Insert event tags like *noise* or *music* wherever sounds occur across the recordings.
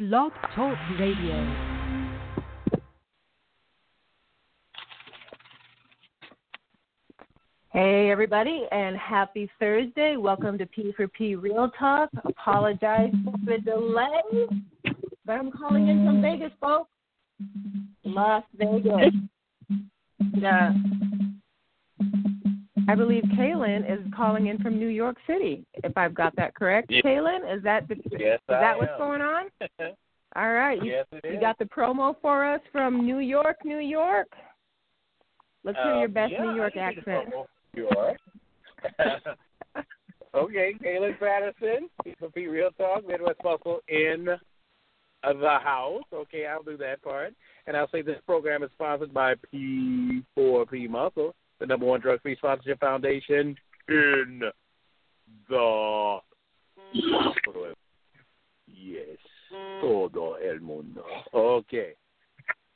Blog Talk Radio. Hey, everybody, and happy Thursday. Welcome to P for P Real Talk. Apologize for the delay, but I'm calling in from Vegas, folks. Las Vegas. Yeah. I believe Kaelin is calling in from New York City, if I've got that correct. Yeah. Kaelin, is that the, Yes, is that I what's am. going on? *laughs* All right. You, yes, it is. you got the promo for us from New York, New York. Let's hear your Um, best yeah, New York I can do the accent. promo. Sure. *laughs* okay, Kaelin Patterson, P for Pete Real Talk, Midwest Muscle in the house. Okay, I'll do that part. And I'll say this program is sponsored by P4P Muscle, the number one drug free sponsorship foundation in the Yes, todo el mundo. Okay.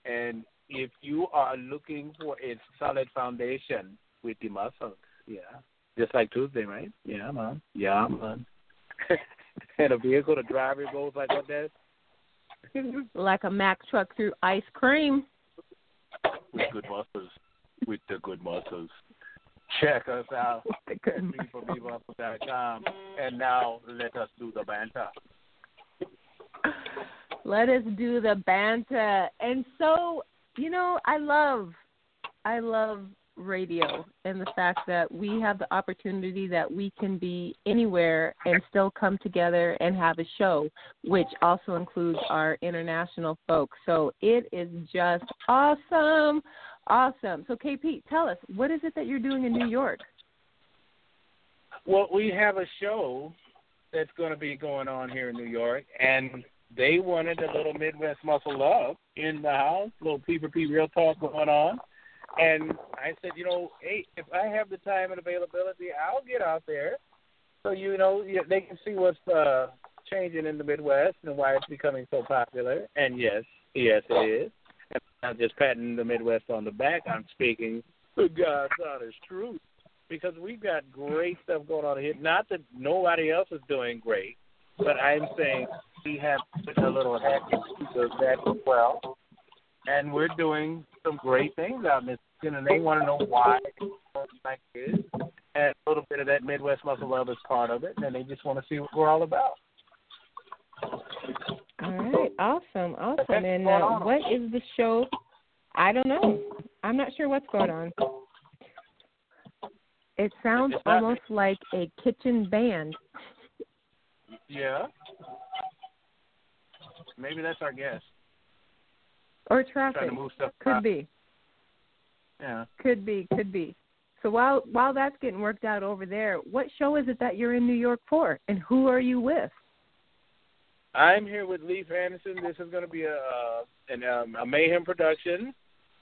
And if you are looking for a solid foundation with the muscles, yeah, just like Tuesday, right? Yeah, man. Yeah, man. *laughs* and a vehicle to drive your goes like what that? Like a Mack truck through ice cream. with good muscles. With the good muscles. Check us out at com. And now let us do the banter. Let us do the banter. And so, you know, I love I love radio and the fact that we have the opportunity that we can be anywhere and still come together and have a show, which also includes our international folks. So it is just awesome. Awesome. So KP, tell us, what is it that you're doing in New York? Well, we have a show that's going to be going on here in New York, and they wanted a little Midwest muscle love in the house, little P for P real talk going on. And I said, you know, hey, if I have the time and availability, I'll get out there, so you know they can see what's uh, changing in the Midwest and why it's becoming so popular. And yes, yes, it is. And I'm just patting the Midwest on the back. I'm speaking God's honest truth because we've got great stuff going on here. Not that nobody else is doing great, but I'm saying we have a little heck into that as well. And we're doing some great things out in this, and they want to know why like this. And a little bit of that Midwest muscle love is part of it, and they just want to see what we're all about. Awesome, awesome. And uh, what is the show? I don't know. I'm not sure what's going on. It sounds almost like a kitchen band. Yeah. Maybe that's our guest. Or Trying traffic. to move stuff Could be. Yeah. Could be. Could be. So while while that's getting worked out over there, what show is it that you're in New York for, and who are you with? I'm here with Leif Anderson. This is going to be a uh, an, um, a mayhem production.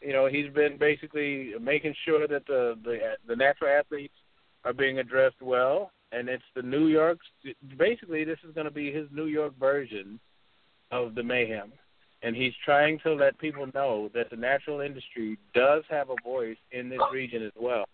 You know, he's been basically making sure that the the the natural athletes are being addressed well, and it's the New York. Basically, this is going to be his New York version of the mayhem, and he's trying to let people know that the natural industry does have a voice in this region as well.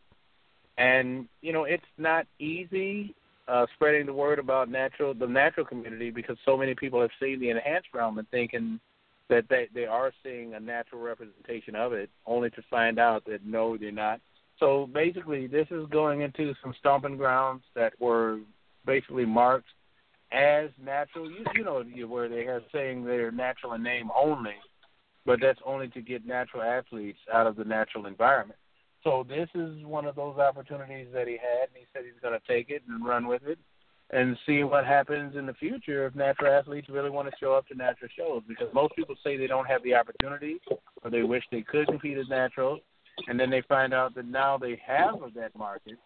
And you know, it's not easy uh, spreading the word about natural the natural community because so many people have seen the enhanced realm and thinking that they they are seeing a natural representation of it, only to find out that no, they're not. So basically, this is going into some stomping grounds that were basically marked as natural. You, you know where they are saying they're natural in name only, but that's only to get natural athletes out of the natural environment. So this is one of those opportunities that he had, and he said he's going to take it and run with it and see what happens in the future if natural athletes really want to show up to natural shows. Because most people say they don't have the opportunity or they wish they could compete as naturals, and then they find out that now they have that market,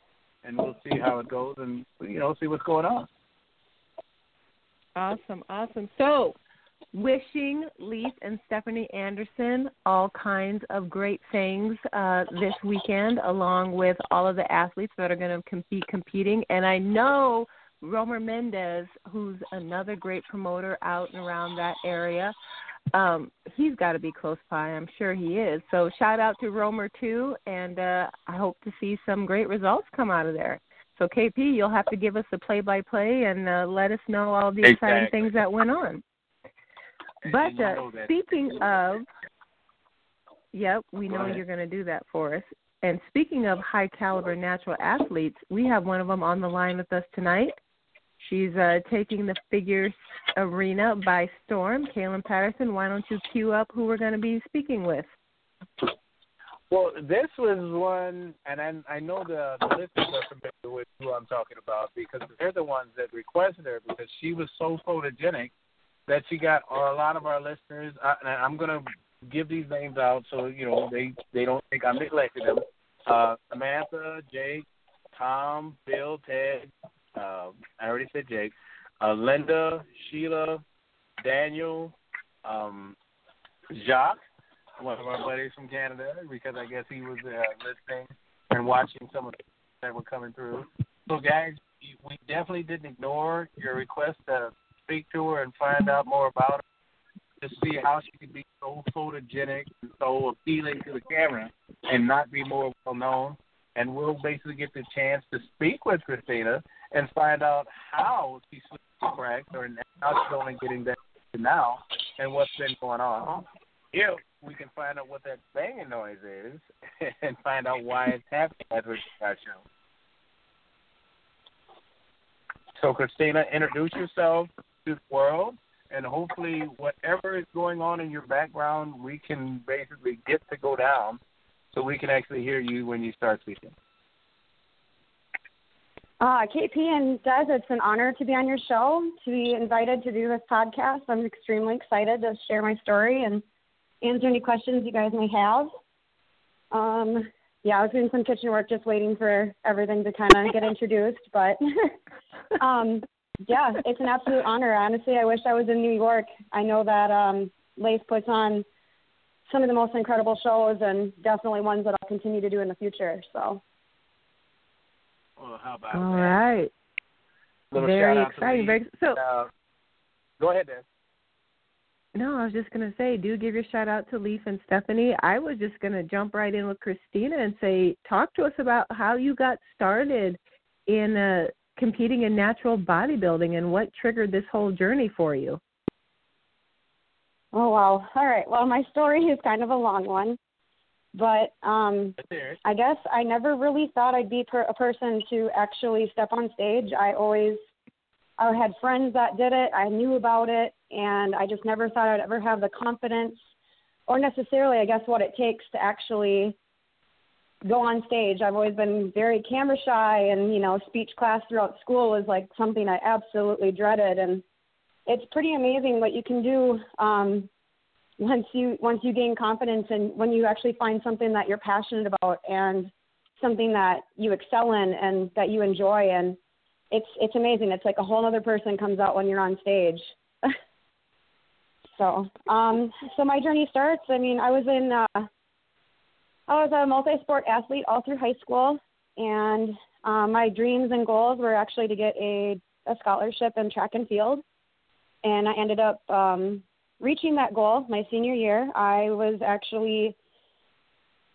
and we'll see how it goes and you know see what's going on. Awesome, awesome. So, wishing Leith and Stephanie Anderson all kinds of great things uh, this weekend, along with all of the athletes that are going to compete competing. And I know Romer Mendez, who's another great promoter out and around that area. Um, he's got to be close by. I'm sure he is. So shout out to Romer too, and uh, I hope to see some great results come out of there. So KP, you'll have to give us the play-by-play and uh, let us know all the exactly. exciting things that went on. But uh, speaking of, yep, we know you're going to do that for us. And speaking of high caliber natural athletes, we have one of them on the line with us tonight. She's uh, taking the figure arena by storm. Kaelin Patterson, why don't you cue up who we're going to be speaking with? Well, this was one, and I, I know the, the listeners are familiar with who I'm talking about because they're the ones that requested her because she was so photogenic that you got are a lot of our listeners. I, I'm going to give these names out so you know they they don't think I'm neglecting them. Uh, Samantha, Jake, Tom, Bill, Ted, uh, I already said Jake, uh, Linda, Sheila, Daniel, um, Jacques, one of our buddies from Canada, because I guess he was uh, listening and watching some of the that were coming through. So, guys, we definitely didn't ignore your request to speak to her and find out more about her, to see how she could be so photogenic and so appealing to the camera and not be more well known. And we'll basically get the chance to speak with Christina and find out how she's cracked or how she's only getting that now and what's been going on. If we can find out what that banging noise is *laughs* and find out why it's happening at the show. So, Christina, introduce yourself the world, and hopefully, whatever is going on in your background, we can basically get to go down so we can actually hear you when you start speaking. Uh, KP and Des, it's an honor to be on your show, to be invited to do this podcast. I'm extremely excited to share my story and answer any questions you guys may have. Um, yeah, I was doing some kitchen work, just waiting for everything to kind of get introduced. But *laughs* um, yeah, it's an absolute honor. Honestly, I wish I was in New York. I know that um, Lace puts on some of the most incredible shows, and definitely ones that I'll continue to do in the future. So well, how about All that? right. Little Very shout out to exciting. Lee. Very, so, Uh, go ahead, Dan. no, I was just going to say, do give your shout out to Leaf and Stephanie. I was just going to jump right in with Christina and say, talk to us about how you got started in uh, competing in natural bodybuilding and what triggered this whole journey for you. Oh wow. All right. Well, my story is kind of a long one, but um Let's hear it. I guess I never really thought I'd be per- a person to actually step on stage. I always I had friends that did it. I knew about it, and I just never thought I'd ever have the confidence or necessarily, I guess, what it takes to actually go on stage. I've always been very camera shy, and you know, speech class throughout school was like something I absolutely dreaded. And it's pretty amazing what you can do um, once you once you gain confidence and when you actually find something that you're passionate about and something that you excel in and that you enjoy and it's it's amazing it's like a whole other person comes out when you're on stage *laughs* so um so my journey starts i mean i was in uh i was a multi sport athlete all through high school and um my dreams and goals were actually to get a a scholarship in track and field and i ended up um reaching that goal my senior year, I was actually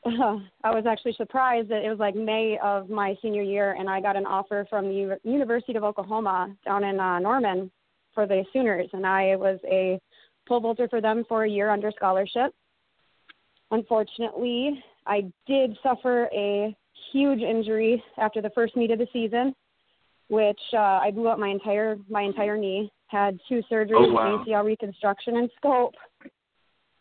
*laughs* I was actually surprised that it was like May of my senior year, and I got an offer from the U- University of Oklahoma down in uh, Norman for the Sooners, and I was a pole vaulter for them for a year under scholarship. Unfortunately, I did suffer a huge injury after the first meet of the season, which uh, I blew up my entire my entire knee. Had two surgeries, Oh, wow. ACL reconstruction, and scope.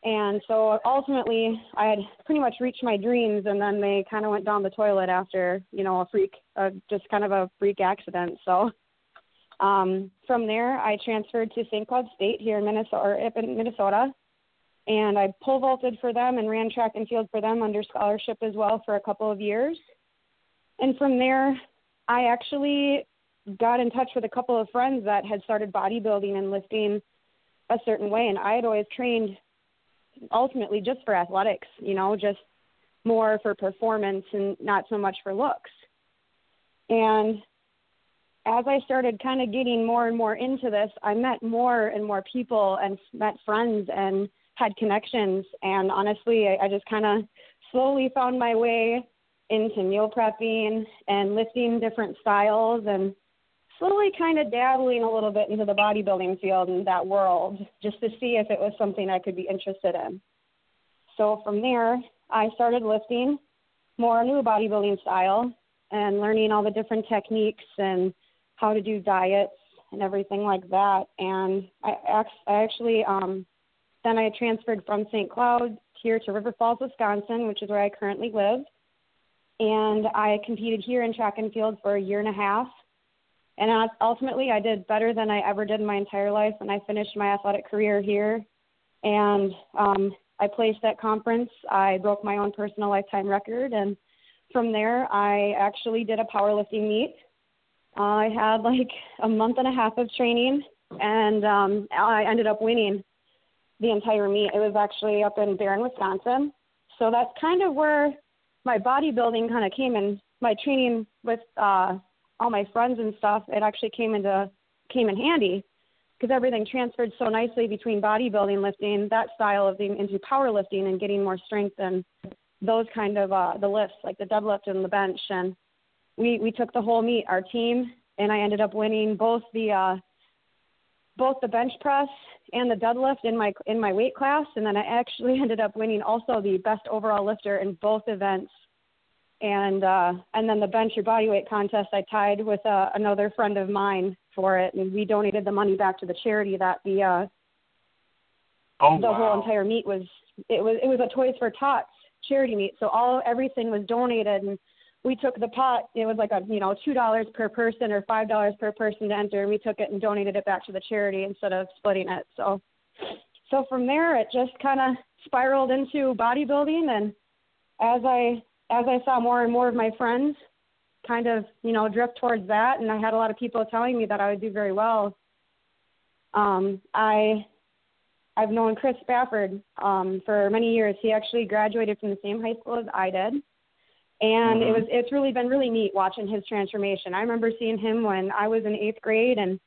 And so ultimately, I had pretty much reached my dreams, and then they kind of went down the toilet after, you know, a freak, uh, just kind of a freak accident. So um, from there, I transferred to St. Cloud State here in Minnesota, in Minnesota, and I pole vaulted for them and ran track and field for them under scholarship as well for a couple of years. And from there, I actually got in touch with a couple of friends that had started bodybuilding and lifting a certain way and I had always trained ultimately just for athletics, you know, just more for performance and not so much for looks. And as I started kind of getting more and more into this, I met more and more people and met friends and had connections. And honestly, I, I just kind of slowly found my way into meal prepping and lifting different styles and slowly kind of dabbling a little bit into the bodybuilding field and that world just to see if it was something I could be interested in. So from there, I started lifting more new bodybuilding style and learning all the different techniques and how to do diets and everything like that. And I, I actually um, then I transferred from St. Cloud here to River Falls, Wisconsin, which is where I currently live. And I competed here in track and field for a year and a half. And ultimately, I did better than I ever did in my entire life when I finished my athletic career here. And um, I placed at conference. I broke my own personal lifetime record. And from there, I actually did a powerlifting meet. I had like a month and a half of training, and um, I ended up winning the entire meet. It was actually up in Barron, Wisconsin. So that's kind of where my bodybuilding kind of came in. My training with uh, all my friends and stuff, it actually came into came in handy because everything transferred so nicely between bodybuilding, lifting that style of being into powerlifting and getting more strength and those kind of uh, the lifts like the deadlift and the bench. And we we took the whole meet, our team, and I ended up winning both the uh, both the bench press and the deadlift in my in my weight class, and then I actually *laughs* ended up winning also the best overall lifter in both events. And uh, and then the bench or body weight contest, I tied with uh, another friend of mine for it, and we donated the money back to the charity that the uh, oh, the wow. whole entire meet was. It was it was a Toys for Tots charity meet, so all everything was donated and we took the pot. It was like a you know two dollars per person or five dollars per person to enter, and we took it and donated it back to the charity instead of splitting it. So, so from there it just kind of spiraled into bodybuilding, and as I as I saw more and more of my friends kind of you know drift towards that, and I had a lot of people telling me that I would do very well. Um, I I've known Chris Spafford um, for many years. He actually graduated from the same high school as I did and mm-hmm. it was it's really been really neat watching his transformation. I remember seeing him when I was in eighth grade, and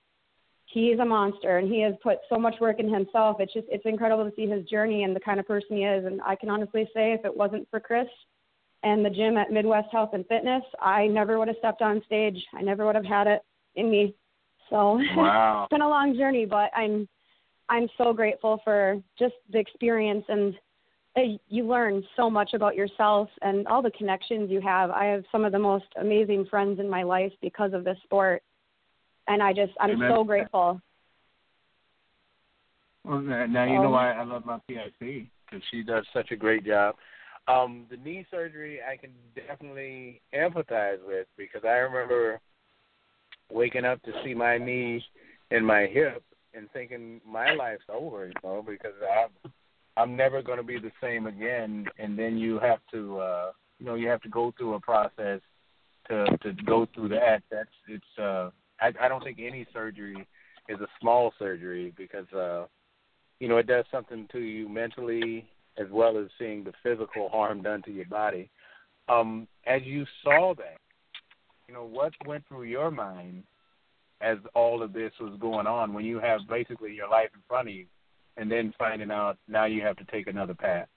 he's a monster, and he has put so much work in himself. It's just it's incredible to see his journey and the kind of person he is. And I can honestly say, if it wasn't for Chris and the gym at Midwest Health and Fitness, I never would have stepped on stage. I never would have had it in me. So wow. *laughs* it's been a long journey, but I'm I'm so grateful for just the experience and you learn so much about yourself and all the connections you have. I have some of the most amazing friends in my life because of this sport, and I just I'm Amen. so grateful. Well, now you know why I love my PIC because she does such a great job. Um, the knee surgery I can definitely empathize with because I remember waking up to see my knee and my hip and thinking my life's over, you know, because I I'm never going to be the same again. And then you have to, uh, you know, you have to go through a process to to go through that. That's it's. Uh, I, I don't think any surgery is a small surgery because, uh, you know, it does something to you mentally as well as seeing the physical harm done to your body. Um, as you saw that, you know, what went through your mind as all of this was going on when you have basically your life in front of you? And then finding out now you have to take another path?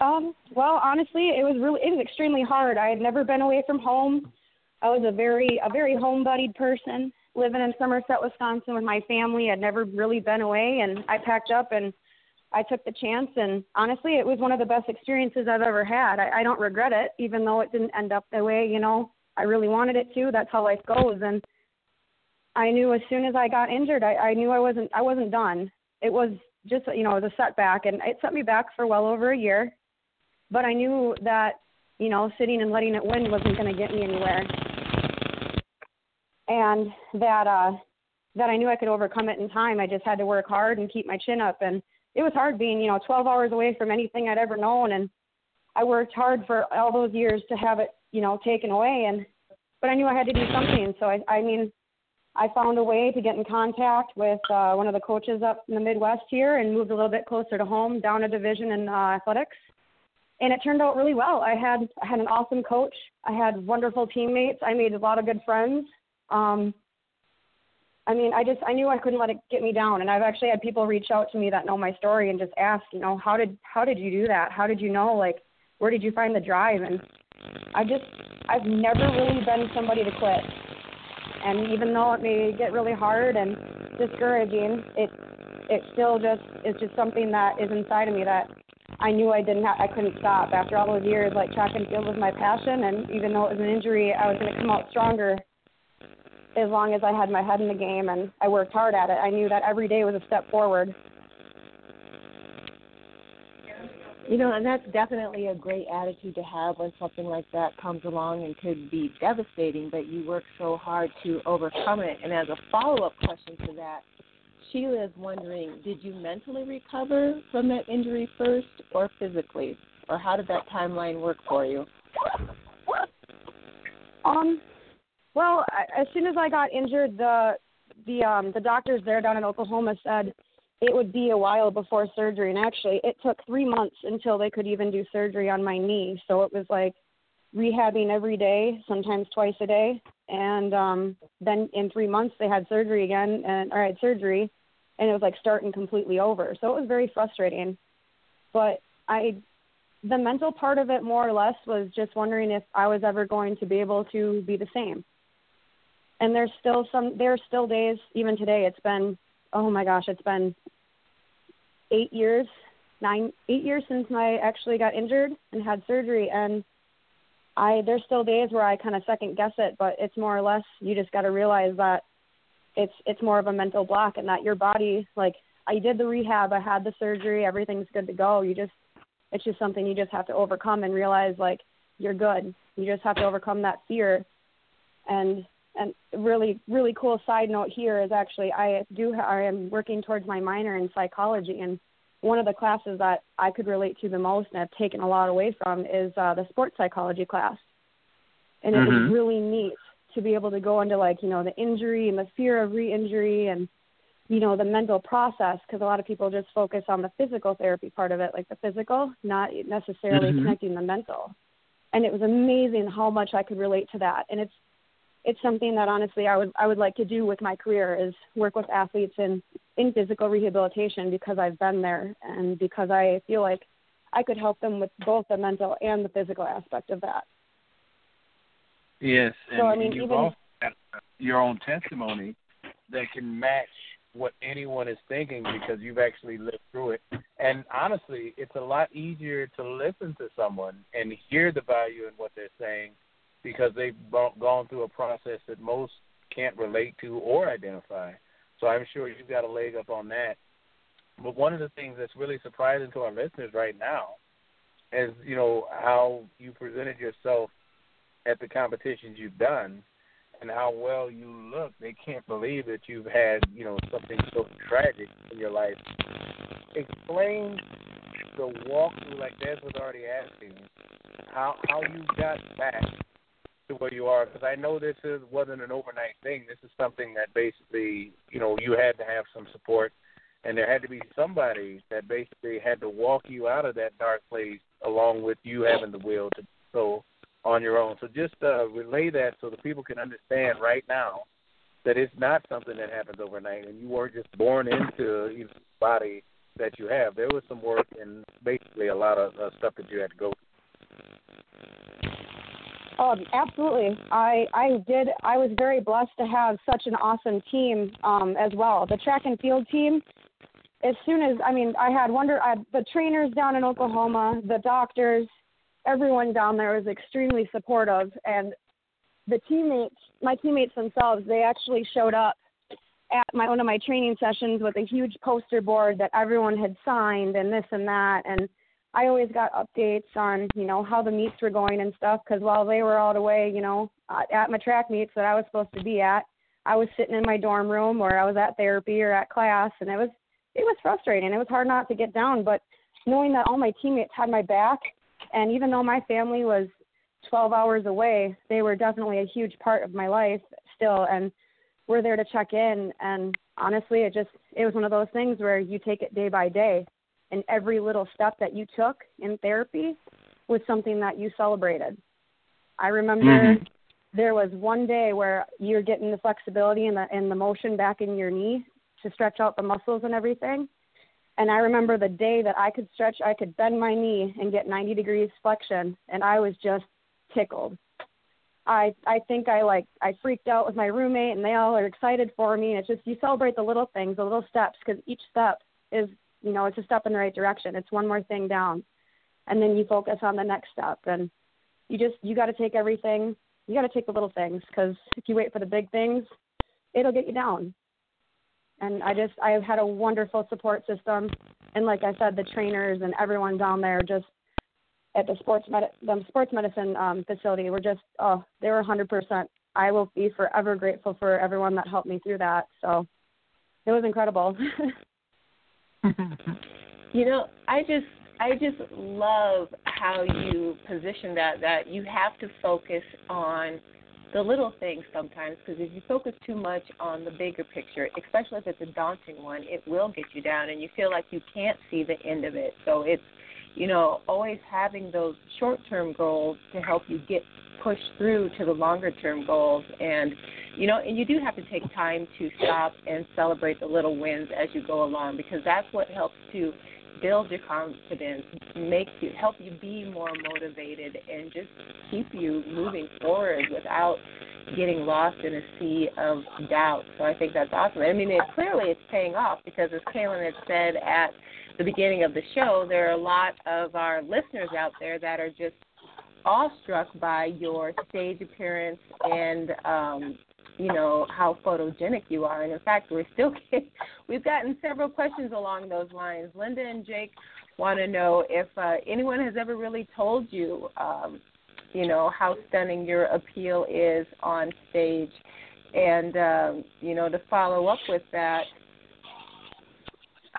Um, well, honestly, it was really it was extremely hard. I had never been away from home. I was a very a very homebodied person, living in Somerset, Wisconsin with my family. I'd never really been away and I packed up and I took the chance and honestly it was one of the best experiences I've ever had. I, I don't regret it, even though it didn't end up the way, you know, I really wanted it to. That's how life goes and I knew as soon as I got injured, I, I knew I wasn't I wasn't done. It was just you know a setback, and it set me back for well over a year. But I knew that you know sitting and letting it win wasn't going to get me anywhere, and that uh that I knew I could overcome it in time. I just had to work hard and keep my chin up, and it was hard being you know 12 hours away from anything I'd ever known, and I worked hard for all those years to have it you know taken away, and but I knew I had to do something. So I I mean I found a way to get in contact with uh, one of the coaches up in the Midwest here and moved a little bit closer to home, down a division in uh, athletics. And it turned out really well. I had I had an awesome coach. I had wonderful teammates. I made a lot of good friends. Um, I mean, I just I knew I couldn't let it get me down, and I've actually had people reach out to me that know my story and just ask, you know, how did how did you do that? How did you know? Like, where did you find the drive? And I just I've never really been somebody to quit. And even though it may get really hard and discouraging, it it still just is just something that is inside of me that I knew I didn't have, I couldn't stop. After all those years, like track and field was my passion, and even though it was an injury, I was going to come out stronger as long as I had my head in the game and I worked hard at it. I knew that every day was a step forward. You know, and that's definitely a great attitude to have when something like that comes along and could be devastating, but you work so hard to overcome it. And as a follow up question to that, Sheila is wondering, did you mentally recover from that injury first or physically? Or how did that timeline work for you? Um, well, as soon as I got injured, the the um the doctors there down in Oklahoma said it would be a while before surgery and actually it took 3 months until they could even do surgery on my knee. So it was like rehabbing every day, sometimes twice a day, and um then in 3 months they had surgery again and or I had surgery and it was like starting completely over. So it was very frustrating. But I the mental part of it more or less was just wondering if I was ever going to be able to be the same and there's still some there are still days even today it's been oh my gosh it's been eight years nine eight years since i actually got injured and had surgery and i there's still days where i kind of second guess it but it's more or less you just got to realize that it's it's more of a mental block and that your body like i did the rehab i had the surgery everything's good to go. You just it's just something you just have to overcome and realize like you're good. You just have to overcome that fear. And and really really cool side note here is actually I do I am working towards my minor in psychology and one of the classes that I could relate to the most and have taken a lot away from is uh, the sports psychology class. And it mm-hmm. was really neat to be able to go into like, you know, the injury and the fear of re-injury and you know, the mental process because a lot of people just focus on the physical therapy part of it, like the physical, not necessarily mm-hmm. connecting the mental. And it was amazing how much I could relate to that. And it's it's something that honestly I would I would like to do with my career is work with athletes in in physical rehabilitation because I've been there and because I feel like I could help them with both the mental and the physical aspect of that. Yes, and, so, I mean, you've even, also got your own testimony that can match what anyone is thinking because you've actually lived through it. And honestly, it's a lot easier to listen to someone and hear the value in what they're saying because they've gone through a process that most can't relate to or identify. So I'm sure you've got a leg up on that. But one of the things that's really surprising to our listeners right now is, you know, how you presented yourself at the competitions you've done and how well you look. They can't believe that you've had, you know, something so tragic in your life. Explain the walkthrough, like Des was already asking, how how you got back to where you are? Because I know this is wasn't an overnight thing. This is something that basically, you know, you had to have some support, and there had to be somebody that basically had to walk you out of that dark place, along with you having the will to go on your own. So just uh, relay that so the people can understand right now that it's not something that happens overnight, and you weren't just born into the body that you have. There was some work and basically a lot of uh, stuff that you had to go through. Um, absolutely. I I did. I was very blessed to have such an awesome team um, as well. The track and field team. As soon as I mean, I had wonder. I the trainers down in Oklahoma, the doctors, everyone down there was extremely supportive, and the teammates, my teammates themselves, they actually showed up at my one of my training sessions with a huge poster board that everyone had signed and this and that and I always got updates on, you know, how the meets were going and stuff. Because while they were all the way you know, at my track meets that I was supposed to be at, I was sitting in my dorm room or I was at therapy or at class, and it was it was frustrating. It was hard not to get down, but knowing that all my teammates had my back, and even though my family was 12 hours away, they were definitely a huge part of my life still. And were there to check in and honestly it just it was one of those things where you take it day by day and every little step that you took in therapy was something that you celebrated. I remember mm-hmm. there was one day where you're getting the flexibility and the and the motion back in your knee to stretch out the muscles and everything. And I remember the day that I could stretch, I could bend my knee and get 90 degrees flexion, and I was just tickled. I I think I like I freaked out with my roommate, and they all are excited for me. And it's just you celebrate the little things, the little steps, because each step is you know it's a step in the right direction. It's one more thing down, and then you focus on the next step, and you just you got to take everything. You got to take the little things because if you wait for the big things, it'll get you down and I just I've had a wonderful support system, and like I said, the trainers and everyone down there just at the sports med the sports medicine um, facility were just oh they were 100%. I will be forever grateful for everyone that helped me through that. So it was incredible. *laughs* *laughs* you know, I just I just love how you position that that you have to focus on the little things sometimes because if you focus too much on the bigger picture, especially if it's a daunting one, it will get you down and you feel like you can't see the end of it. So it's, you know, always having those short term goals to help you get pushed through to the longer term goals and you know and you do have to take time to stop and celebrate the little wins as you go along because that's what helps to build your confidence, make you help you be more motivated, and just keep you moving forward without getting lost in a sea of doubt. So I think that's awesome. I mean, it, clearly it's paying off because, as Kaelin had said at the beginning of the show, there are a lot of our listeners out there that are just awestruck by your stage appearance and um, you know how photogenic you are. And in fact, we're still *laughs* getting, we've gotten several questions along those lines. Linda and Jake want to know if uh, anyone has ever really told you, um, you know, how stunning your appeal is on stage, and um, you know, to follow up with that.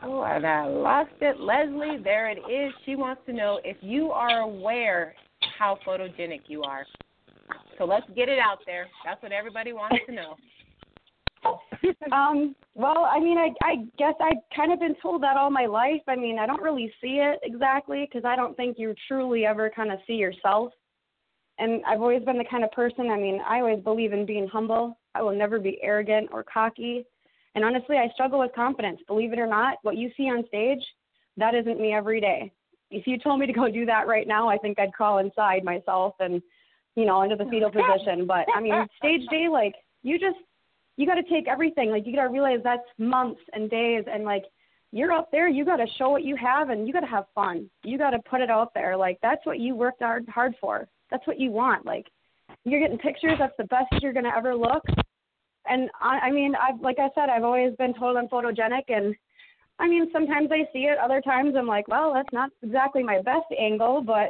Oh, and I lost it. Leslie, there it is. She wants to know if you are aware how photogenic you are. So let's get it out there. That's what everybody wants to know. *laughs* um, well, I mean, I I guess I've kind of been told that all my life. I mean, I don't really see it exactly because I don't think you truly ever kind of see yourself. And I've always been the kind of person. I mean, I always believe in being humble. I will never be arrogant or cocky. And honestly, I struggle with confidence. Believe it or not, what you see on stage, that isn't me every day. If you told me to go do that right now, I think I'd crawl inside myself and you know, into the fetal *laughs* position. But I mean, stage day, like you just you got to take everything. Like you got to realize that's months and days, and like you're up there, you got to show what you have, and you got to have fun. You got to put it out there. Like that's what you worked hard hard for. That's what you want. Like you're getting pictures. That's the best you're gonna ever look. And I, I mean, I've like I said, I've always been told I'm photogenic, and I mean, sometimes I see it. Other times I'm like, well, that's not exactly my best angle, but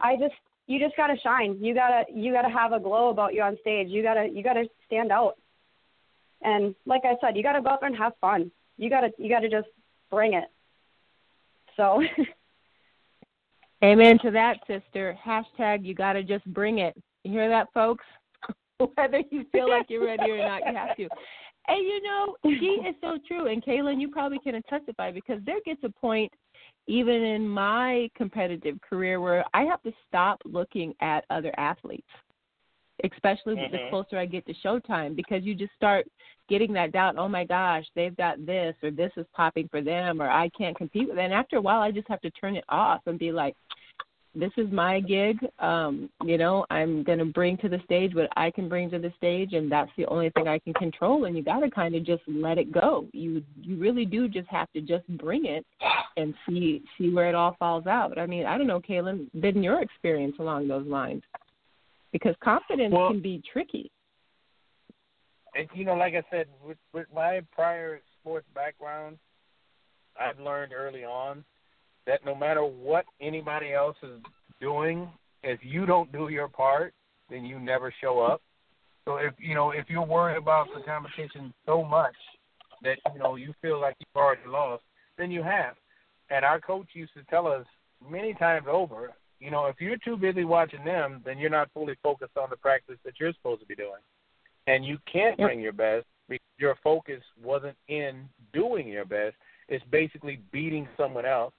I just you just gotta shine. You gotta you gotta have a glow about you on stage. You gotta you gotta stand out. And like I said, you gotta go out there and have fun. You gotta you gotta just bring it. So *laughs* Amen to that, sister. Hashtag you gotta just bring it. You hear that folks? *laughs* Whether you feel like you're ready or not, you have to. And you know, she *laughs* is so true. And Kaelin, you probably can testify because there gets a point even in my competitive career where I have to stop looking at other athletes, especially mm-hmm. the closer I get to showtime, because you just start getting that doubt. Oh my gosh, they've got this, or this is popping for them, or I can't compete with it. And after a while, I just have to turn it off and be like, this is my gig. Um, you know, I'm going to bring to the stage what I can bring to the stage, and that's the only thing I can control. And you got to kind of just let it go. You you really do just have to just bring it and see see where it all falls out. I mean, I don't know, Kaelin, been your experience along those lines? Because confidence well, can be tricky. And you know, like I said, with, with my prior sports background, I've learned early on that no matter what anybody else is doing, if you don't do your part, then you never show up. So if you know if you're worried about the competition so much that you know you feel like you've already lost, then you have. And our coach used to tell us many times over, you know, if you're too busy watching them, then you're not fully focused on the practice that you're supposed to be doing. and you can't bring your best because your focus wasn't in doing your best. It's basically beating someone else.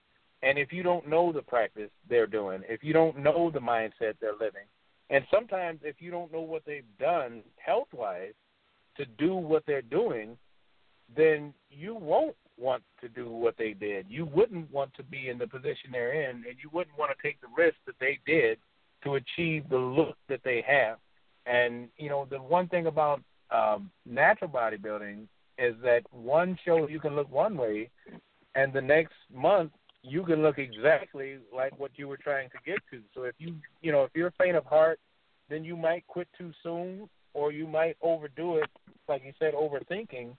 And if you don't know the practice they're doing, if you don't know the mindset they're living, and sometimes if you don't know what they've done health wise to do what they're doing, then you won't want to do what they did. You wouldn't want to be in the position they're in, and you wouldn't want to take the risk that they did to achieve the look that they have. And you know, the one thing about um, natural bodybuilding is that one show you can look one way, and the next month you can look exactly like what you were trying to get to. So if you you know if you're faint of heart, then you might quit too soon, or you might overdo it, like you said, overthinking.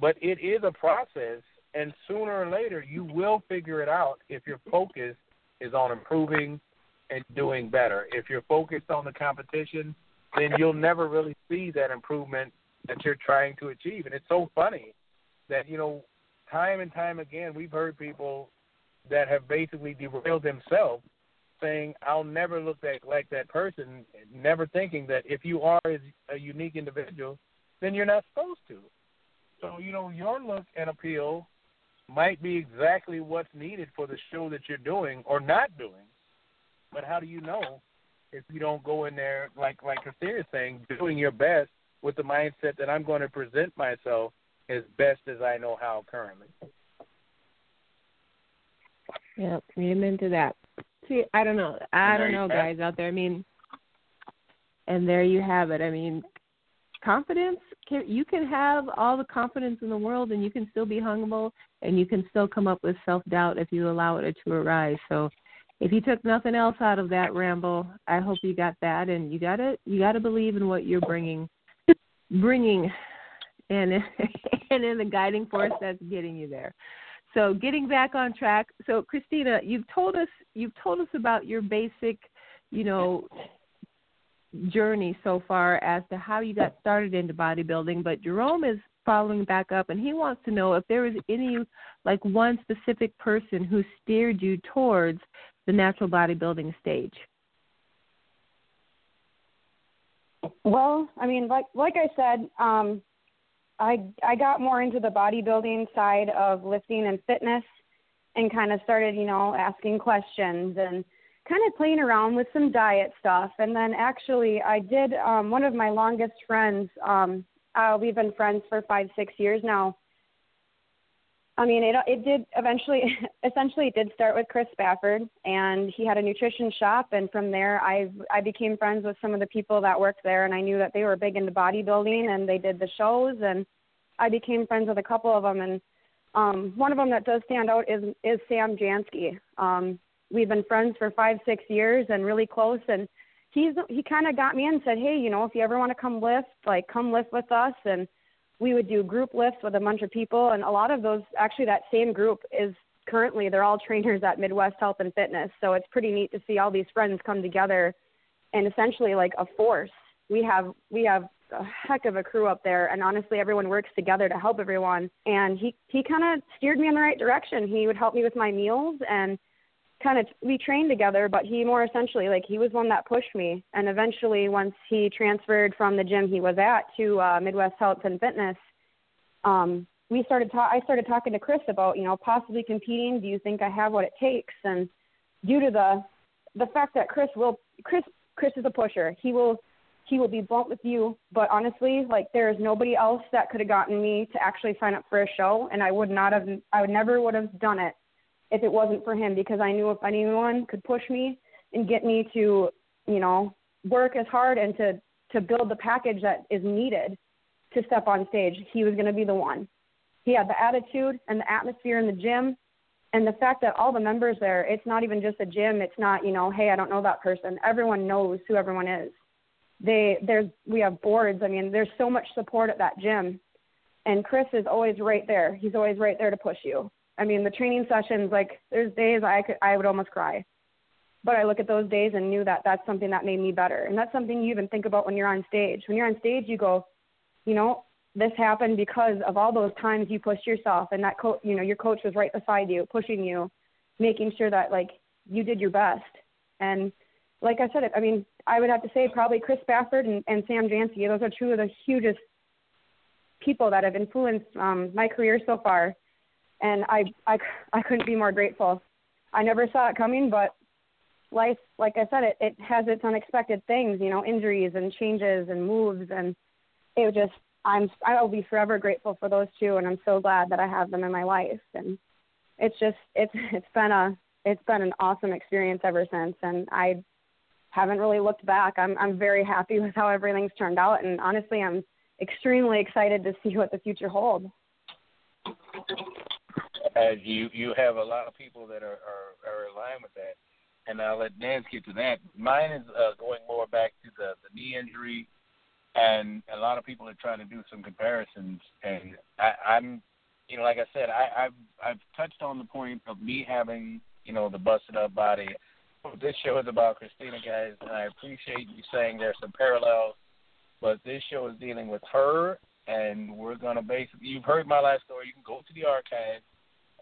But it is a process, and sooner or later you will figure it out if your focus is on improving and doing better. If you're focused on the competition, then you'll never really see that improvement that you're trying to achieve. And it's so funny that, you know, time and time again, we've heard people that have basically derailed themselves saying, I'll never look like, like that person, never thinking that if you are a unique individual, then you're not supposed to. So, you know, your look and appeal might be exactly what's needed for the show that you're doing or not doing. But how do you know if you don't go in there like like Christina is saying, doing your best with the mindset that I'm going to present myself as best as I know how currently. Yeah, amen to that. See, I don't know. I don't know, guys out there. I mean, and there you have it. I mean, confidence. Can, you can have all the confidence in the world, and you can still be humble, and you can still come up with self doubt if you allow it to arise. So, if you took nothing else out of that ramble, I hope you got that, and you got to you got to believe in what you're bringing, bringing, and *laughs* and in the guiding force that's getting you there. So getting back on track. So Christina, you've told us you've told us about your basic, you know, journey so far as to how you got started into bodybuilding, but Jerome is following back up and he wants to know if there was any like one specific person who steered you towards the natural bodybuilding stage. Well, I mean, like like I said, um, I I got more into the bodybuilding side of lifting and fitness, and kind of started, you know, asking questions and kind of playing around with some diet stuff. And then actually, I did um, one of my longest friends. Um, uh, we've been friends for five six years now. I mean, it it did eventually, *laughs* essentially, it did start with Chris Spafford, and he had a nutrition shop, and from there, I I became friends with some of the people that worked there, and I knew that they were big into bodybuilding, and they did the shows, and I became friends with a couple of them, and um, one of them that does stand out is is Sam Jansky. Um, we've been friends for five six years and really close, and he's he kind of got me and said, hey, you know, if you ever want to come lift, like come lift with us, and we would do group lifts with a bunch of people and a lot of those actually that same group is currently they're all *laughs* trainers at Midwest Health and Fitness. So it's pretty neat to see all these friends come together and essentially like a force. We have we have a heck of a crew up there and honestly everyone works together to help everyone and he he kind of steered me in the right direction. He would help me with my meals and kind of we trained together but he more essentially like he was one that pushed me. And eventually once he transferred from the gym he was at to uh midwest health and fitness um we started ta- i started talking to chris about you know possibly competing. Do you think i have what it takes? And due to the the fact that chris will chris chris is a pusher. He will he will be blunt with you. But honestly like there is nobody else that could have gotten me to actually sign up for a show and i would not have i would never would have done it if it wasn't for him because I knew if anyone could push me and get me to, you know, work as hard and to to build the package that is needed to step on stage, he was going to be the one. He had the attitude and the atmosphere in the gym and the fact that all the members there, it's not even just a gym, it's not, you know, hey, I don't know that person. Everyone knows who everyone is. They there's we have boards. I mean, there's so much support at that gym. And Chris is always right there. He's always right there to push you. I mean, the training sessions, like there's days I could I would almost cry, but I look at those days and knew that that's something that made me better, and that's something you even think about when you're on stage. When you're on stage, you go, you know, this happened because of all those times you pushed yourself, and that coach, you know, your coach was right beside you, pushing you, making sure that like you did your best, and like I said, I mean, I would have to say probably Chris Spafford and, and Sam Jansky. Those are two of the hugest people that have influenced um, my career so far, and I, I I couldn't be more grateful. I never saw it coming, but life, like I said, it it has its unexpected things, you know, injuries and changes and moves, and it just I'm I will be forever grateful for those two, and I'm so glad that I have them in my life, and it's just it's *laughs* it's been a it's been an awesome experience ever since, and I haven't really looked back. I'm I'm very happy with how everything's turned out, and honestly, I'm extremely excited to see what the future holds. As you you have a lot of people that are are, are aligned with that, and I'll let Nance get to that. Mine is uh, going more back to the the knee injury, and a lot of people are trying to do some comparisons, and I, I'm, you know, like I said, I, I've I've touched on the point of me having you know the busted up body. This show is about Christina, guys, and I appreciate you saying there's some parallels but this show is dealing with her, and we're gonna basically. You've heard my last story. You can go to the archive,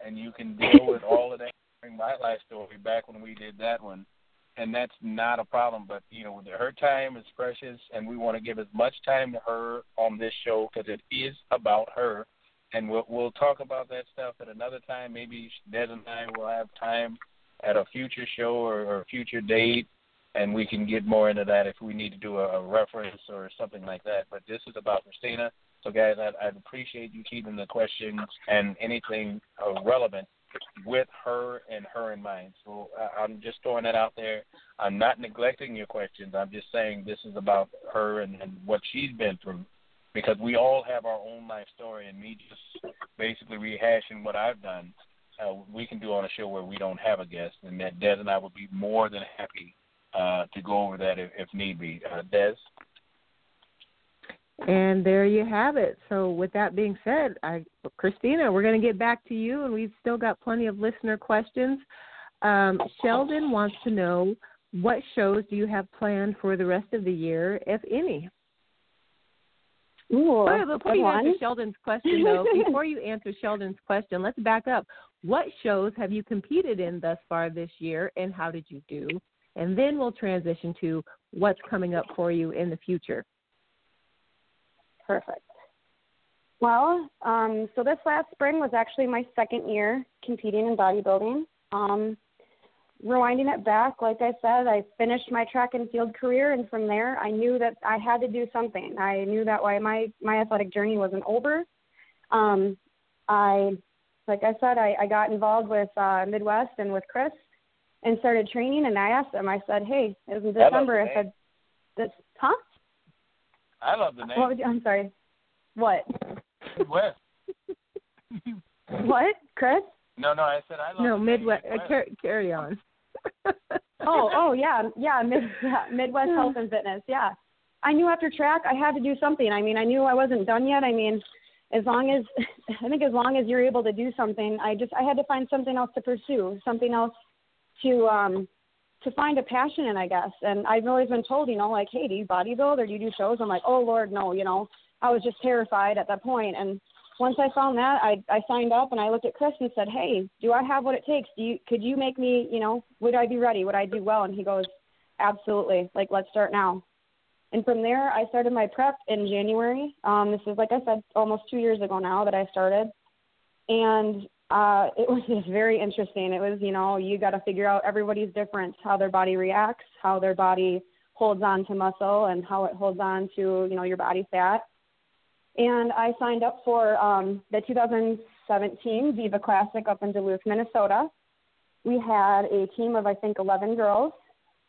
and you can *laughs* deal with all of that. Bring my life story back when we did that one, and that's not a problem. But you know, her time is precious, and we want to give as much time to her on this show because it is about her. And we'll we'll talk about that stuff at another time. Maybe Des and I will have time at a future show or, or a future date and we can get more into that if we need to do a, a reference or something like that. But this is about Christina. So, guys, I'd, appreciate you keeping the questions and anything uh, relevant with her and her in mind. So uh, I'm just throwing that out there. I'm not neglecting your questions. I'm just saying this is about her and, and what she's been through because we all have our own life story, and me just basically rehashing what I've done, uh, we can do on a show where we don't have a guest, and that Des and I would be more than happy uh, to go over that if, if need be. Uh, Des? And there you have it. So, with that being said, I, Christina, we're going to get back to you, and we've still got plenty of listener questions. Um, Sheldon wants to know what shows do you have planned for the rest of the year, if any? Ooh, oh, before you answer Sheldon's question, though, *laughs* before you answer Sheldon's question, let's back up. What shows have you competed in thus far this year, and how did you do? and then we'll transition to what's coming up for you in the future. Perfect. Well, um, so this last spring was actually my second year competing in bodybuilding. Um, rewinding it back, like I said, I finished my track and field career, and from there, I knew that I had to do something. I knew that why my my athletic journey wasn't over. Um, I, like I said, I, I got involved with uh, Midwest and with Chris, and started training. And I asked them, I said, "Hey, it was in December." I, I said, "This, huh?" I love the name. What you, I'm sorry. What? Midwest. *laughs* what, Chris? No, no, I said I love. No, Midwest. Midwest. Uh, car- carry on. *laughs* oh, oh yeah, yeah, Mid, yeah, Midwest Health and Fitness. Yeah, I knew after track I had to do something. I mean, I knew I wasn't done yet. I mean, as long as *laughs* I think as long as you're able to do something, I just I had to find something else to pursue, something else to um to find a passion in, I guess. And I've always been told, you know, like, hey, do you bodybuild or do you do shows? I'm like, oh Lord, no, you know. I was just terrified at that point. And once I found that, I I signed up and I looked at Chris and said, hey, do I have what it takes? Do you could you make me, you know, would I be ready? Would I do well? And he goes, absolutely. Like, let's start now. And from there, I started my prep in January. Um, this is, like I said, almost two years ago now that I started. And uh, it *laughs* was just very interesting. It was, you know, you got to figure out everybody's different, how their body reacts, how their body holds on to muscle, and how it holds on to, you know, your body fat. And I signed up for um, the 2017 Diva Classic up in Duluth, Minnesota. We had a team of, I think, 11 girls,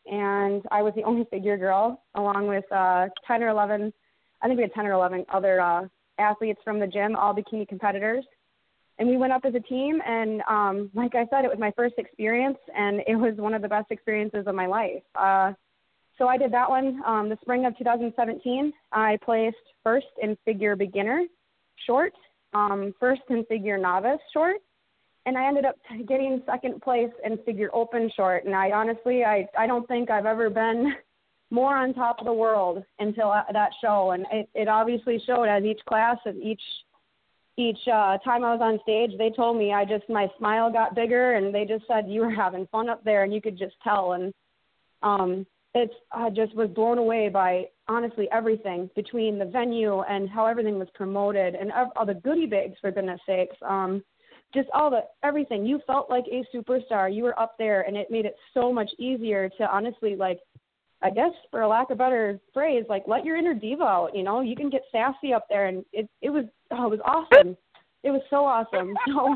and I was the *laughs* only figure girl, along with uh, 10 or 11, I think we had 10 or 11 other uh, athletes from the gym, all bikini competitors and we went up as a team and um like i said it was my first experience and it was one of the best experiences of my life. Uh so i did that one um the spring of 2017 i placed first in figure beginner short um first in figure novice short and i ended up getting second place in figure open short. And i honestly i i don't think i've ever been *laughs* more on top of the world until that show. And it it obviously showed as each class as each each uh, time I was on stage, they told me I just my smile got bigger, and they just said you were having fun up there, and you could just tell. And um, it's I just was blown away by honestly everything between the venue and how everything was promoted and all the goodie bags for goodness sakes. Um, just all the everything. You felt like a superstar. You were up there, and it made it so much easier to honestly like, I guess for a lack of better phrase, like let your inner diva out. You know, you can get sassy up there, and it it was oh it was awesome. It was so awesome. *laughs* So,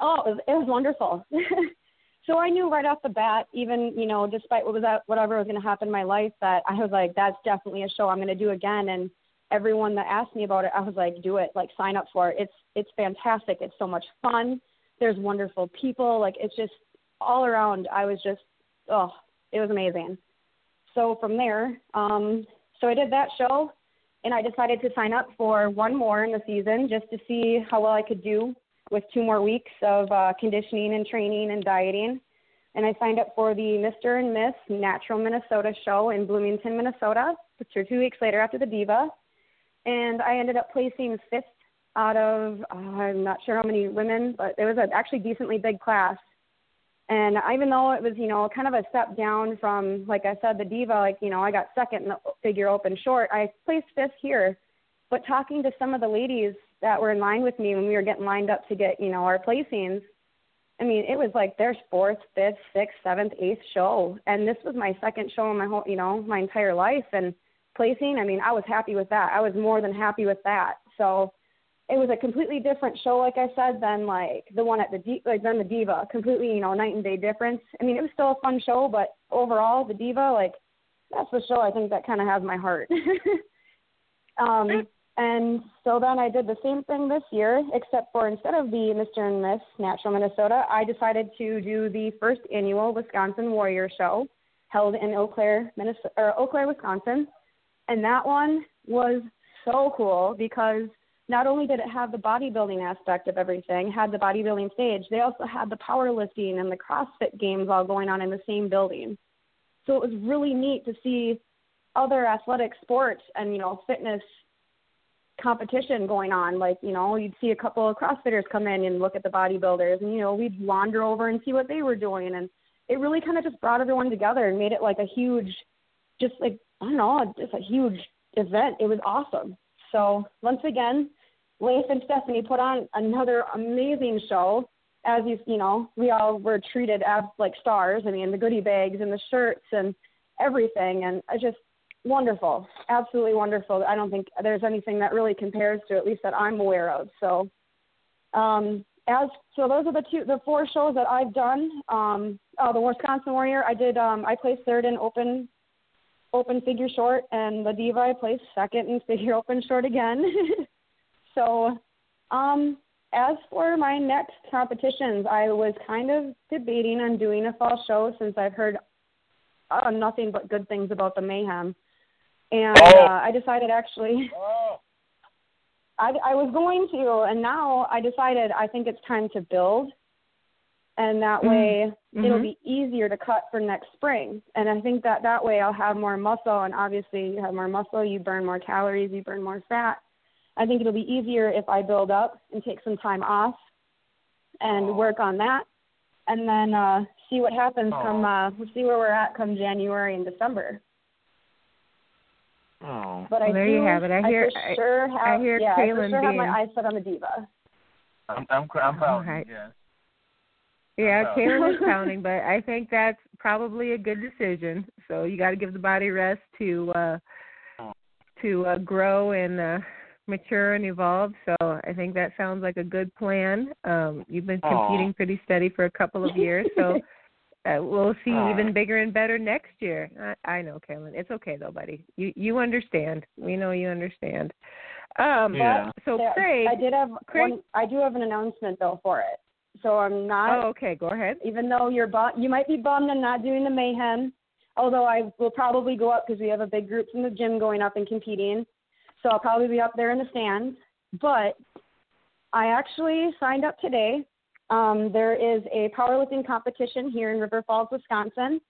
oh it was, it was wonderful. *laughs* so I knew right off the bat, even you know, despite what was that, whatever was going to happen in my life, that I was like, that's definitely a show I'm going to do again. And everyone that asked me about it, I was like, do it, like sign up for it. It's it's fantastic. It's so much fun. There's wonderful people. Like it's just all around. I was just, oh, it was amazing. So from there, um, so I did that show, and I decided to sign up for one more in the season just to see how well I could do with two more weeks of uh, conditioning and training and dieting. And I signed up for the Mr. and Miss Natural Minnesota show in Bloomington, Minnesota, which are two weeks later after the Diva. And I ended up placing fifth out of, uh, I'm not sure how many women, but it was an actually decently big class. And even though it was, you know, kind of a step down from, like I said, the diva, like, you know, I got second in the figure open short, I placed fifth here. But talking to some of the ladies that were in line with me when we were getting lined up to get, you know, our placings. I mean, it was like their fourth, fifth, sixth, seventh, eighth show, and this was my second show in my whole, you know, my entire life. And placing, I mean, I was happy with that. I was more than happy with that. So it was a completely different show, like I said, than like the one at the like than the Diva. Completely, you know, night and day difference. I mean, it was still a fun show, but overall, the Diva, like, that's the show I think that kind of has my heart. *laughs* um, and so then I did the same thing this year, except for instead of the Mr. and Miss Natural Minnesota, I decided to do the first annual Wisconsin Warrior Show held in Eau Claire, Minnesota, or Eau Claire, Wisconsin. And that one was so cool because not only did it have the bodybuilding aspect of everything, had the bodybuilding stage, they also had the powerlifting and the CrossFit games all going on in the same building. So it was really neat to see other athletic sports and, you know, fitness competition going on. Like, you know, you'd see a couple of CrossFitters come in and look at the bodybuilders, and you know, we'd wander over and see what they were doing, and it really kind of just brought everyone together and made it like a huge, just like I don't know, just a huge event. It was awesome. So once again, Leif and Stephanie put on another amazing show. As you you know, we all were treated as like stars. I mean, the goodie bags and the shirts and everything, and I just wonderful, absolutely wonderful. I don't think there's anything that really compares to, at least that I'm aware of. So, um, as so those are the two, the four shows that I've done. Um, oh, the Wisconsin Warrior, I did. Um, I placed third in open, open figure short, and the Diva I placed second in figure *laughs* open short again. *laughs* so, um, as for my next competitions, I was kind of debating on doing a fall show since I've heard uh, nothing but good things about the Mayhem and oh. uh, I decided actually. Oh. I, I was going to, and now I decided I think it's time to build, and that mm-hmm. way mm-hmm. it'll be easier to cut for next spring. And I think that that way I'll have more muscle, and obviously you have more muscle, you burn more calories, you burn more fat. I think it'll be easier if I build up and take some time off and oh. work on that, and then uh, see what happens oh. come. Uh, we'll see where we're at come January and December. Oh. But I there do, you have it. I hear. I, sure have, I hear yeah, Kaelin I sure being. have my eyes set on the diva. I'm I'm I'm proud. Right. Yeah. Yeah, Kaelin is *laughs* counting, but I think that's probably a good decision. So you got to give the body rest to uh to uh, grow and uh mature and evolve. So I think that sounds like a good plan. Um you've been competing Aww. pretty steady for a couple of years, so *laughs* uh, we'll see uh, even bigger and better next year. I, I know, Kevin. It's okay though, buddy. You you understand. We know you understand. Um, yeah. So there, Craig, I did have Craig, one. I do have an announcement though for it. So I'm not. Oh, okay. Go ahead. Even though you're bu- you might be bummed I'm not doing the mayhem. Although I will probably go up because we have a big group from the gym going up and competing. So I'll probably be up there in the stands. But I actually signed up today um, there is a powerlifting competition here in River Falls, Wisconsin,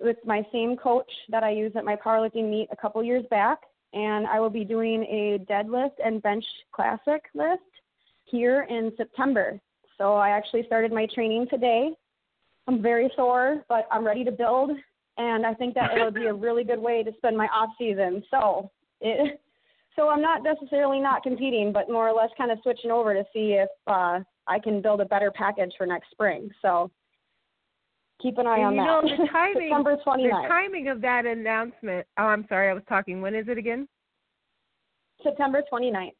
with my same coach that I used at my powerlifting meet a couple years back. And I will be doing a deadlift and bench classic lift here in September. So I actually started my training today. I'm very sore, but I'm ready to build. and I think that it'll be a *laughs* really good way to spend my off season. So it, so I'm not necessarily not competing, but more or less kind of switching over to see if uh, I can build a better package for next spring. So keep an eye and on you that. Know, the *laughs* timing, September 29th. The timing of that announcement. Oh, I'm sorry, I was talking. When is it again? September 29th.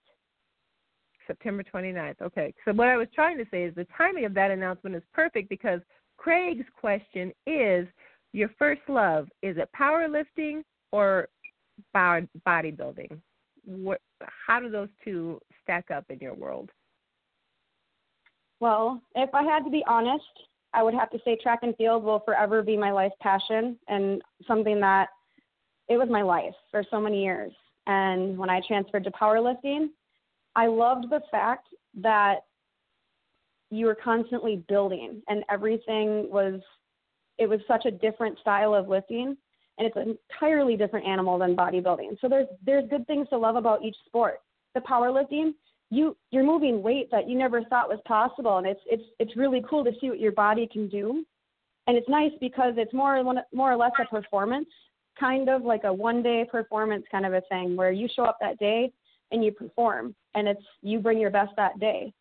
September 29th. Okay. So what I was trying to say is the timing of that announcement is perfect because Craig's question is your first love is it powerlifting or bodybuilding? What, how do those two stack up in your world? Well, if I had to be honest, I would have to say track and field will forever be my life passion and something that it was my life for so many years. And when I transferred to powerlifting, I loved the fact that you were constantly building and everything was it was such a different style of lifting and it's an entirely different animal than bodybuilding. So there's there's good things to love about each sport. The powerlifting, you you're moving weight that you never thought was possible and it's it's it's really cool to see what your body can do. And it's nice because it's more more or less a performance kind of like a one day performance kind of a thing where you show up that day and you perform and it's you bring your best that day.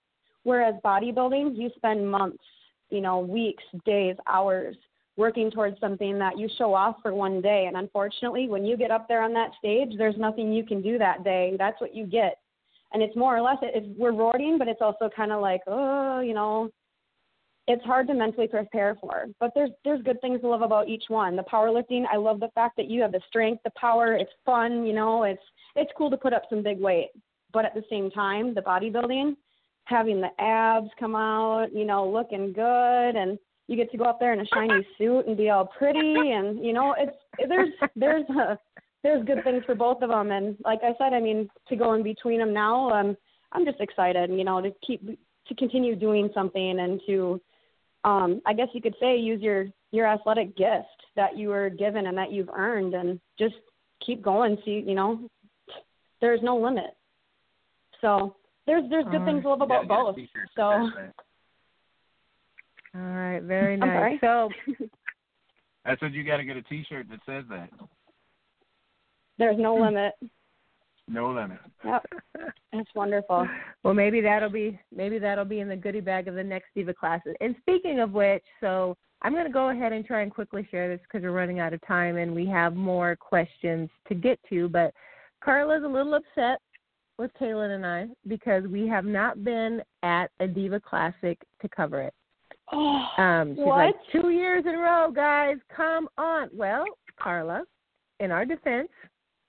Whereas bodybuilding, you spend months, you know, weeks, days, hours working towards something that you show off for one day. And unfortunately, when you get up there on that stage, there's nothing you can do that day. That's what you get. And it's more or less it's rewarding, but it's also kind of like, oh, you know, it's hard to mentally prepare for. But there's there's good things to love about each one. The powerlifting, I love the fact that you have the strength, the power. It's fun, you know. It's it's cool to put up some big weight. But at the same time, the bodybuilding, having the abs come out, you know, looking good, and you get to go up there in a shiny *laughs* suit and be all pretty, and you know, it's there's there's a, *laughs* there's good things for both of them. And like I said, I mean, to go in between them now, um, I'm just excited, you know, to keep to continue doing something and to um, I guess you could say use your your athletic gift that you were given and that you've earned, and just keep going. See, you know, there's no limit. So there's there's good uh, things to love about both. So. All right, very nice. So *laughs* I said you got to get a T-shirt that says that. There's no limit. No limit. Yep. That's wonderful. Well, maybe that'll be maybe that'll be in the goodie bag of the next Diva classes. And speaking of which, so I'm going to go ahead and try and quickly share this because we're running out of time and we have more questions to get to. But Carla's a little upset with Kaelin and I because we have not been at a Diva Classic to cover it. Oh, um, she's what? like two years in a row, guys. Come on. Well, Carla, in our defense,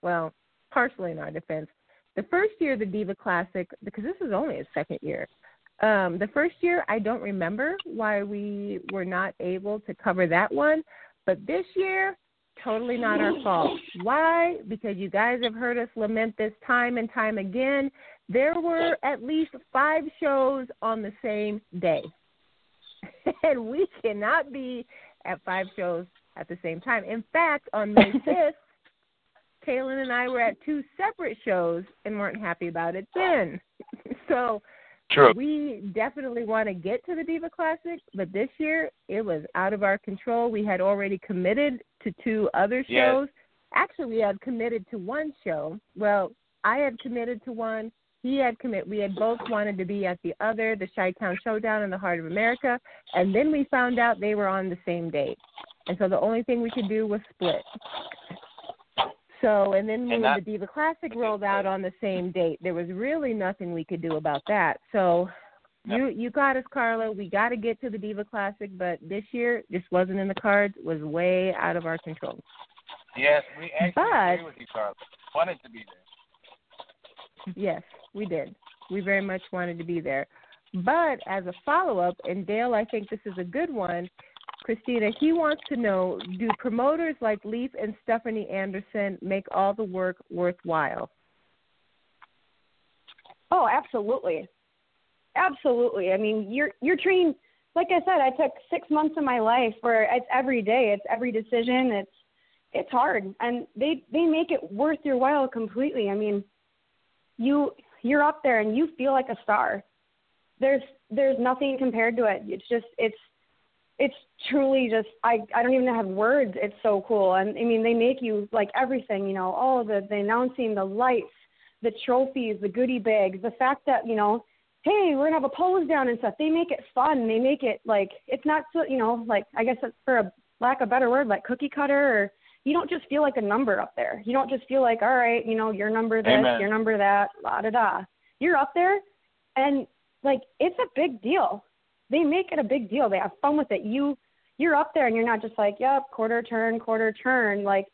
well, partially in our defense, the first year the Diva Classic, because this is only a second year. Um, the first year, I don't remember why we were not able to cover that one, but this year, totally not our fault. Why? Because you guys have heard us lament this time and time again. There were at least five shows on the same day. *laughs* and we cannot be at five shows at the same time. In fact, on May *laughs* 5th, Kaelin and I were at two separate shows and weren't happy about it then. *laughs* so True. we definitely want to get to the Diva Classic, but this year it was out of our control. We had already committed to two other shows. Yes. Actually, we had committed to one show. Well, I had committed to one he had commit. We had both wanted to be at the other, the Chi-Town Showdown in the Heart of America, and then we found out they were on the same date, and so the only thing we could do was split. So, and then and when that, the Diva Classic rolled out on the same date, there was really nothing we could do about that. So, you you got us, Carla. We got to get to the Diva Classic, but this year just wasn't in the cards. Was way out of our control. Yes, we actually but, agree with you, Carla. Wanted to be there. Yes, we did. We very much wanted to be there. But as a follow up, and Dale, I think this is a good one. Christina, he wants to know do promoters like Leif and Stephanie Anderson make all the work worthwhile? Oh, absolutely. Absolutely. I mean, you're you're trained like I said, I took 6 months of my life where it's every day, it's every decision, it's it's hard and they they make it worth your while completely. I mean, you you're up there and you feel like a star. There's there's nothing compared to it. It's just it's it's truly just I I don't even have words. It's so cool, and I mean they make you like everything. You know, all the the announcing, the lights, the trophies, the goodie bags, the fact that you know, hey, we're gonna have a pose down and stuff. They make it fun. They make it like it's not so you know like I guess it's for a lack of a better word like cookie cutter or you don't just feel like a number up there. You don't just feel like all right, you know, your number this, Amen. your number that, la da da. You're up there, and like it's a big deal they make it a big deal. They have fun with it. You you're up there and you're not just like, yep, quarter turn, quarter turn. Like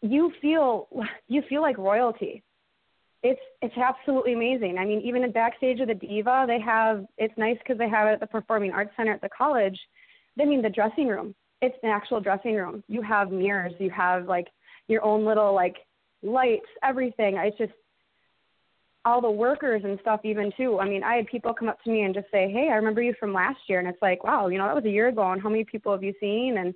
you feel you feel like royalty. It's it's absolutely amazing. I mean, even in backstage of the Diva, they have it's nice because they have it at the Performing Arts Center at the college. I mean, the dressing room. It's an actual dressing room. You have mirrors. You have like your own little like lights, everything. It's just all the workers and stuff even too. I mean, I had people come up to me and just say, "Hey, I remember you from last year," and it's like, "Wow, you know, that was a year ago." And how many people have you seen? And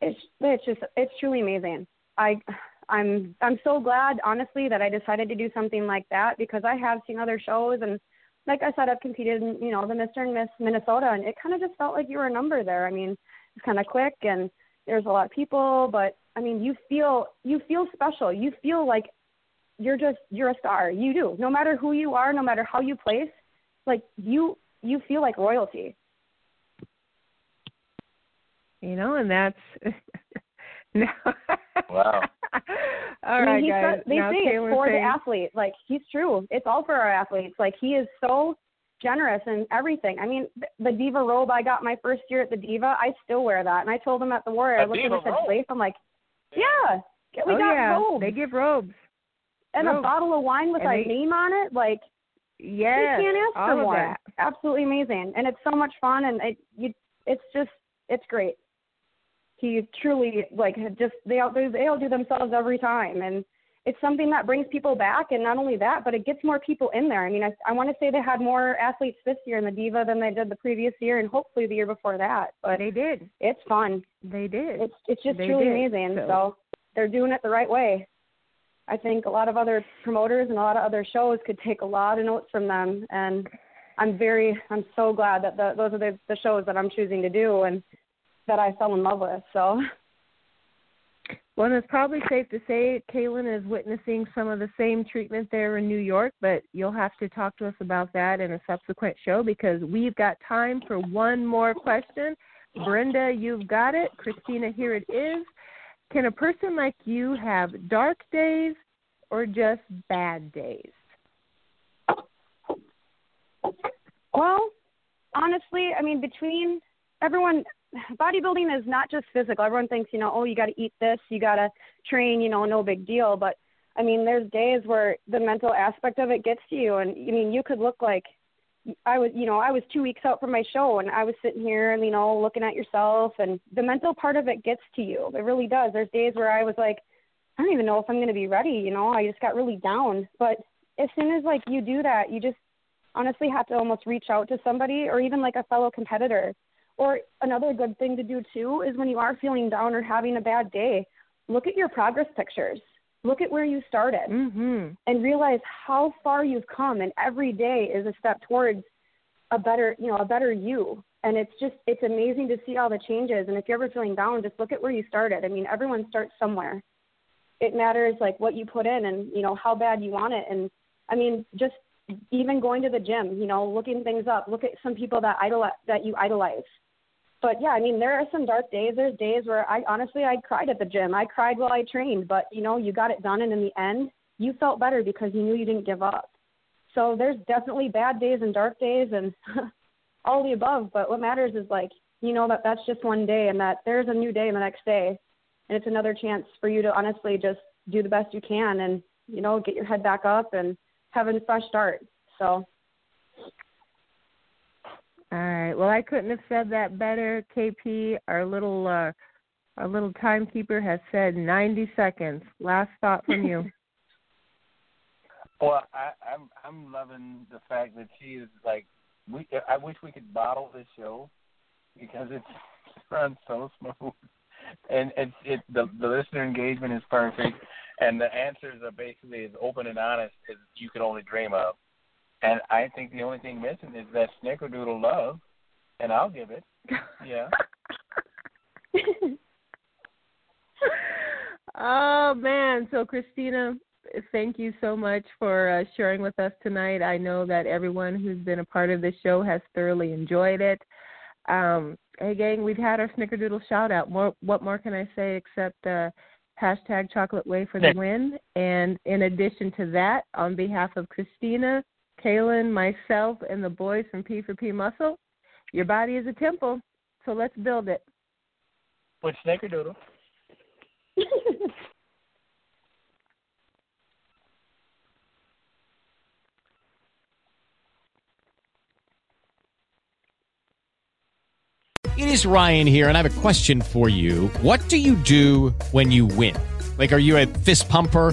it's it's just it's truly amazing. I I'm I'm so glad, honestly, that I decided to do something like that because I have seen other shows and. Like I said, I've competed in, you know, the Mr. and Miss Minnesota, and it kind of just felt like you were a number there. I mean, it's kind of quick, and there's a lot of people, but I mean, you feel you feel special. You feel like you're just you're a star. You do. No matter who you are, no matter how you place, like you you feel like royalty. You know, and that's *laughs* no. Wow. *laughs* all I right, mean, he's guys. got- they now say it's Taylor's for the athlete. Like he's true. It's all for our athletes. Like he is so generous and everything. I mean, th- the diva robe I got my first year at the diva, I still wear that. And I told him at the Warrior, I A looked at him and said, robe? "Slafe." I'm like, yeah, oh, we oh got yeah, robes they give robes. And a bottle of wine with And our they- name on it. Like yeah, you can't ask all for more. that. Absolutely amazing, and it's so much fun, and it you, it's just it's great. He truly like just they all they all do themselves every time, and it's something that brings people back, and not only that, but it gets more people in there. I mean, I I want to say they had more athletes this year in the diva than they did the previous year, and hopefully the year before that. But They did. it's fun. They did. It's it's just They truly did, amazing. so- So they're doing it the right way. I think a lot of other promoters and a lot of other shows could take a lot of notes from them, and I'm very I'm so glad that the, those are the, the shows that I'm choosing to do and that I fell in love with. So Well, it's probably safe to say Kaelin is witnessing some of the same treatment there in New York, but you'll have to talk to us about that in a subsequent show because we've got time for one more question. Brenda, you've got it. Christina, here it is. Can a person like you have dark days or just bad days? Well, honestly, I mean, between everyone, bodybuilding is not just physical. Everyone thinks, you know, oh, you got to eat this, you got to train, you know, no big deal. But I mean, there's days where the mental aspect of it gets to you, and I mean, you could look like I was, you know, I was two weeks out from my show, and I was sitting here, and you know, looking at yourself, and the mental part of it gets to you. It really does. There's days where I was like, I don't even know if I'm going to be ready. You know, I just got really down. But as soon as like you do that, you just honestly have to almost reach out to somebody or even like a fellow competitor. Or another good thing to do too is when you are feeling down or having a bad day, look at your progress pictures. Look at where you started Mhm. and realize how far you've come and every day is a step towards a better, you know, a better you. And it's just it's amazing to see all the changes and if you're ever feeling down, just look at where you started. I mean, everyone starts somewhere. It matters like what you put in and, you know, how bad you want it and I mean, just even going to the gym, you know, looking things up. Look at some people that idol that you idolize. But yeah, I mean, there are some dark days. There's days where I honestly I cried at the gym. I cried while I trained, but you know, you got it done, and in the end, you felt better because you knew you didn't give up. So there's definitely bad days and dark days and *laughs* all the above. But what matters is like you know that that's just one day, and that there's a new day the next day, and it's another chance for you to honestly just do the best you can and you know get your head back up and have a fresh start. So All right. Well, I couldn't have said that better. KP, our little uh, our little timekeeper has said 90 seconds. Last thought from you. *laughs* Well, I, I'm I'm loving the fact that she is like we. I wish we could bottle this show because it's *laughs* runs so smooth, and it's it the the listener engagement is perfect, and the answers are basically as open and honest as you could only dream of. And I think the only thing missing is that snickerdoodle love, and I'll give it. *laughs* Yeah. oh man! So Christina, thank you so much for uh, sharing with us tonight. I know that everyone who's been a part of this show has thoroughly enjoyed it. Um, hey, gang, we've had our snickerdoodle shout out. More, what more can I say except uh, hashtag chocolate way for the win? And in addition to that, on behalf of Christina, Kaelin, myself, and the boys from P for P Muscle, your body is a temple, so let's build it. With snickerdoodle. *laughs* It is Ryan here, and I have a question for you. What do you do when you win? Like, are you a fist pumper?